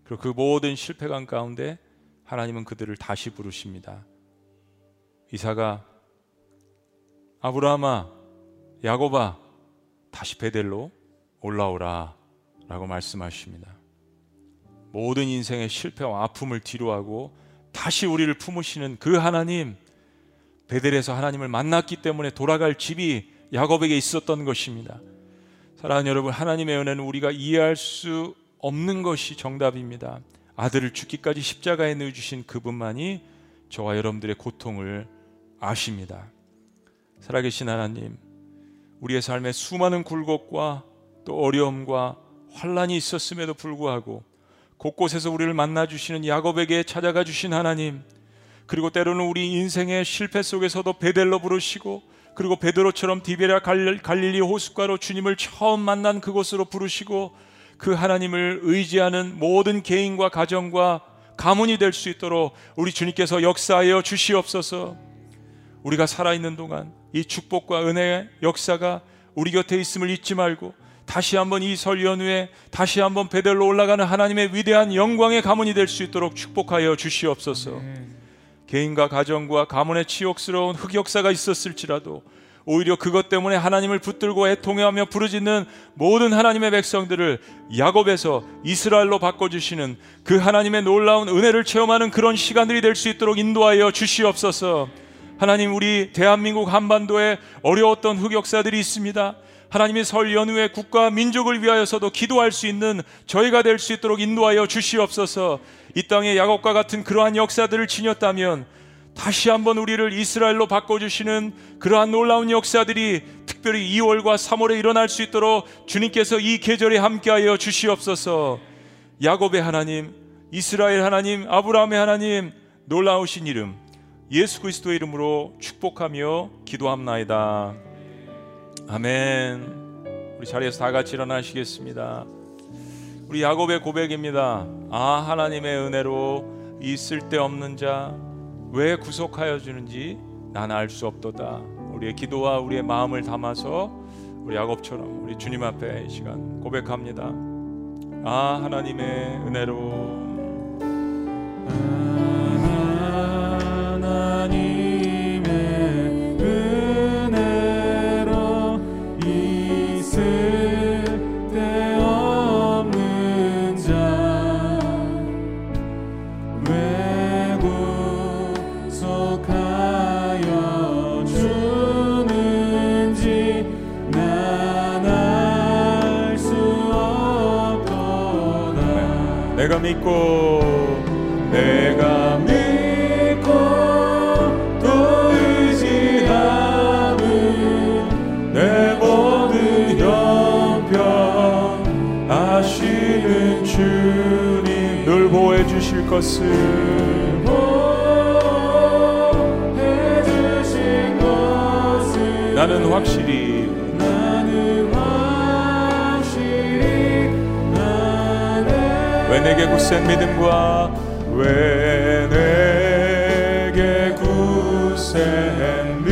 그리고 그 모든 실패감 가운데 하나님은 그들을 다시 부르십니다. 이사가 아브라함아 야고바 다시 베델로 올라오라 라고 말씀하십니다. 모든 인생의 실패와 아픔을 뒤로하고 다시 우리를 품으시는 그 하나님 베델에서 하나님을 만났기 때문에 돌아갈 집이 야곱에게 있었던 것입니다. 사랑하는 여러분, 하나님의 은혜는 우리가 이해할 수 없는 것이 정답입니다. 아들을 죽기까지 십자가에 넣어 주신 그분만이 저와 여러분들의 고통을 아십니다. 살아계신 하나님, 우리의 삶에 수많은 굴곡과 또 어려움과 환란이 있었음에도 불구하고 곳곳에서 우리를 만나 주시는 야곱에게 찾아가 주신 하나님 그리고 때로는 우리 인생의 실패 속에서도 베델로 부르시고 그리고 베드로처럼 디베라 갈릴리 호숫가로 주님을 처음 만난 그곳으로 부르시고 그 하나님을 의지하는 모든 개인과 가정과 가문이 될 수 있도록 우리 주님께서 역사하여 주시옵소서. 우리가 살아있는 동안 이 축복과 은혜의 역사가 우리 곁에 있음을 잊지 말고 다시 한번 이 설 연후에 다시 한번 베델로 올라가는 하나님의 위대한 영광의 가문이 될 수 있도록 축복하여 주시옵소서. 네. 개인과 가정과 가문의 치욕스러운 흑역사가 있었을지라도 오히려 그것 때문에 하나님을 붙들고 애통해하며 부르짖는 모든 하나님의 백성들을 야곱에서 이스라엘로 바꿔주시는 그 하나님의 놀라운 은혜를 체험하는 그런 시간들이 될 수 있도록 인도하여 주시옵소서. 하나님 우리 대한민국 한반도에 어려웠던 흑역사들이 있습니다. 하나님의 설 연후에 국가 민족을 위하여서도 기도할 수 있는 저희가 될 수 있도록 인도하여 주시옵소서. 이 땅에 야곱과 같은 그러한 역사들을 지녔다면 다시 한번 우리를 이스라엘로 바꿔주시는 그러한 놀라운 역사들이 특별히 2월과 3월에 일어날 수 있도록 주님께서 이 계절에 함께하여 주시옵소서. 야곱의 하나님, 이스라엘 하나님, 아브라함의 하나님, 놀라우신 이름 예수 그리스도의 이름으로 축복하며 기도합나이다. 아멘. 우리 자리에서 다 같이 일어나시겠습니다. 우리 야곱의 고백입니다. 아 하나님의 은혜로 이 쓸데없는 자 왜 구속하여 주는지 나는 알수 없도다. 우리의 기도와 우리의 마음을 담아서 우리 야곱처럼 우리 주님 앞에 이 시간 고백합니다. 아 하나님의 은혜로 하 내가 믿고 내가 믿고 또 의지하는 내 모든 형편 아시는 주님. 늘 보호해 주실 것을 나는 확실히 왜 내게 굳센 믿음과 왜 내게 굳센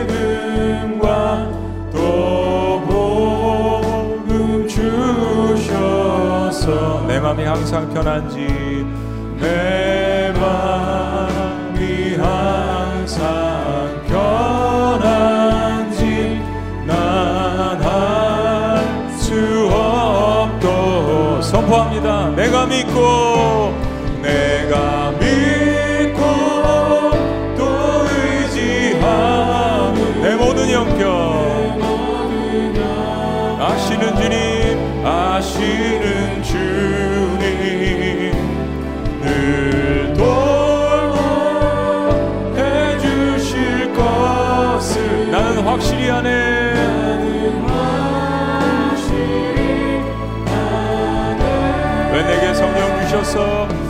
믿음과 또 복음 주셔서 내 마음이 항상 편한지 성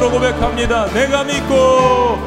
전심으로 고백합니다. 내가 믿고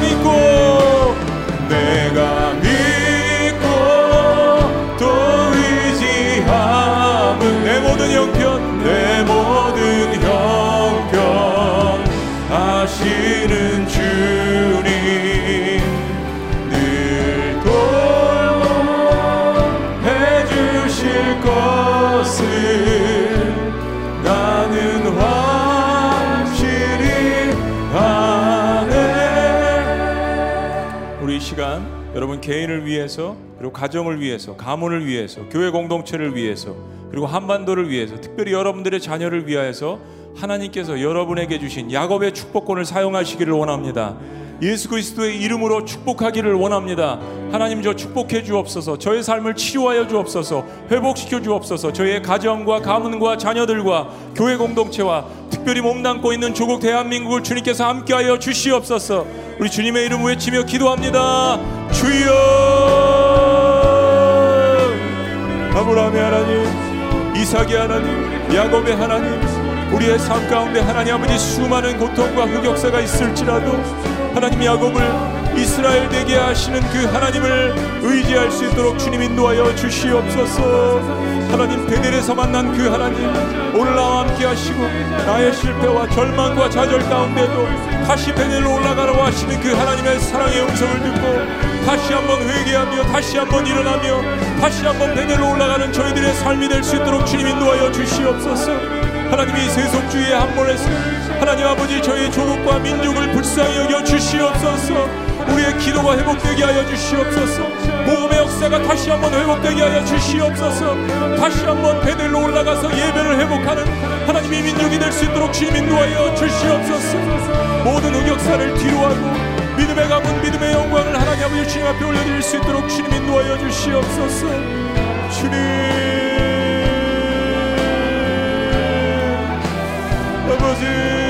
전 여러분 개인을 위해서 그리고 가정을 위해서 가문을 위해서 교회 공동체를 위해서 그리고 한반도를 위해서 특별히 여러분들의 자녀를 위하여서 하나님께서 여러분에게 주신 야곱의 축복권을 사용하시기를 원합니다. 예수 그리스도의 이름으로 축복하기를 원합니다. 하나님 저 축복해 주옵소서. 저의 삶을 치유하여 주옵소서. 회복시켜 주옵소서. 저의 가정과 가문과 자녀들과 교회 공동체와 특별히 몸담고 있는 조국 대한민국을 주님께서 함께하여 주시옵소서. 우리 주님의 이름 외치며 기도합니다. 주여! 아브라함의 하나님, 이삭의 하나님, 야곱의 하나님, 우리의 삶 가운데 하나님 아버지 수많은 고통과 흑역사가 있을지라도 하나님 야곱을 이스라엘 되게 하시는 그 하나님을 의지할 수 있도록 주님 인도하여 주시옵소서. 하나님 베델에서 만난 그 하나님 오늘 나와 함께 하시고 나의 실패와 절망과 좌절 가운데도 다시 베델로 올라가라고 하시는 그 하나님의 사랑의 음성을 듣고 다시 한번 회개하며 다시 한번 일어나며 다시 한번 베델로 올라가는 저희들의 삶이 될 수 있도록 주님 인도하여 주시옵소서. 하나님이 세속주의의 함몰에서 하나님 아버지 저희 조국과 민족을 불쌍히 여겨 주시옵소서 우리의 기도가 회복되게 하여 주시옵소서. 복음의 역사가 다시 한번 회복되게 하여 주시옵소서. 다시 한번 베델로 올라가서 예배를 회복하는 하나님의 민족이 될 수 있도록 주님 인도하여 주시옵소서. 모든 흑역사를 뒤로하고 믿음의 가문 믿음의 영광을 하나님 아버지 주님 앞에 올려드릴 수 있도록 주님 인도하여 주시옵소서. 주님! 아버지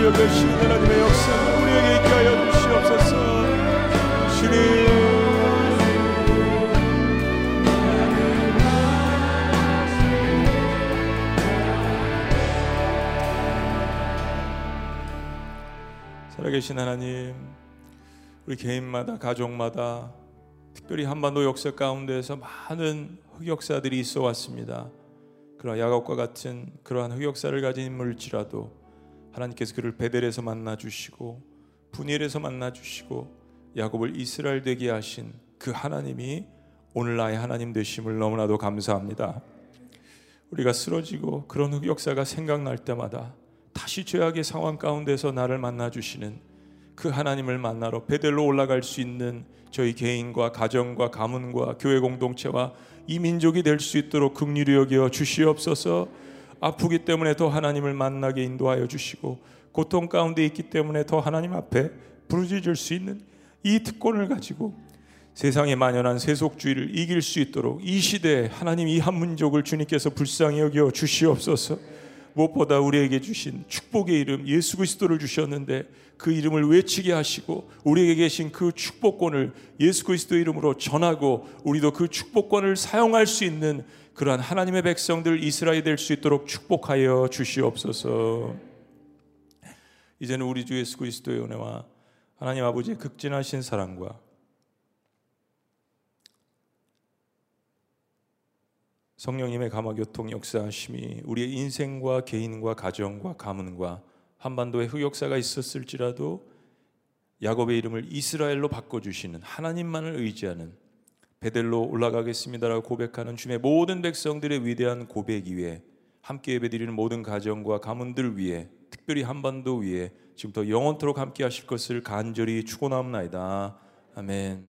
우리를 긍휼히 여기시는 하나님의 역사 우리에게 있게 하여 주시옵소서 주님 살아계신 하나님 우리 개인마다 가족마다 특별히 한반도 역사 가운데에서 많은 흑역사들이 있어 왔습니다. 그러나 야곱과 같은 그러한 흑역사를 가진 인물일지라도 하나님께서 그를 베델에서 만나 주시고 분일에서 만나 주시고 야곱을 이스라엘 되게 하신 그 하나님이 오늘 나의 하나님 되심을 너무나도 감사합니다. 우리가 쓰러지고 그런 흑역사가 생각날 때마다 다시 죄악의 상황 가운데서 나를 만나 주시는 그 하나님을 만나러 베델로 올라갈 수 있는 저희 개인과 가정과 가문과 교회 공동체와 이 민족이 될 수 있도록 긍휼히 여겨 주시옵소서. 아프기 때문에 더 하나님을 만나게 인도하여 주시고 고통 가운데 있기 때문에 더 하나님 앞에 부르짖을 수 있는 이 특권을 가지고 세상에 만연한 세속주의를 이길 수 있도록 이 시대에 하나님 이 한 민족을 주님께서 불쌍히 여겨 주시옵소서. 무엇보다 우리에게 주신 축복의 이름 예수 그리스도를 주셨는데 그 이름을 외치게 하시고 우리에게 계신 그 축복권을 예수 그리스도 이름으로 전하고 우리도 그 축복권을 사용할 수 있는 그러한 하나님의 백성들 이스라엘 될 수 있도록 축복하여 주시옵소서. 이제는 우리 주 예수 그리스도의 은혜와 하나님 아버지의 극진하신 사랑과 성령님의 감화 교통 역사하심이 우리의 인생과 개인과 가정과 가문과 한반도에 흑역사가 있었을지라도 야곱의 이름을 이스라엘로 바꿔 주시는 하나님만을 의지하는 베델로 올라가겠습니다라고 고백하는 주의 모든 백성들의 위대한 고백 위에 함께 예배드리는 모든 가정과 가문들 위에 특별히 한반도 위에 지금부터 영원토록 함께 하실 것을 간절히 축원합니다. 아멘.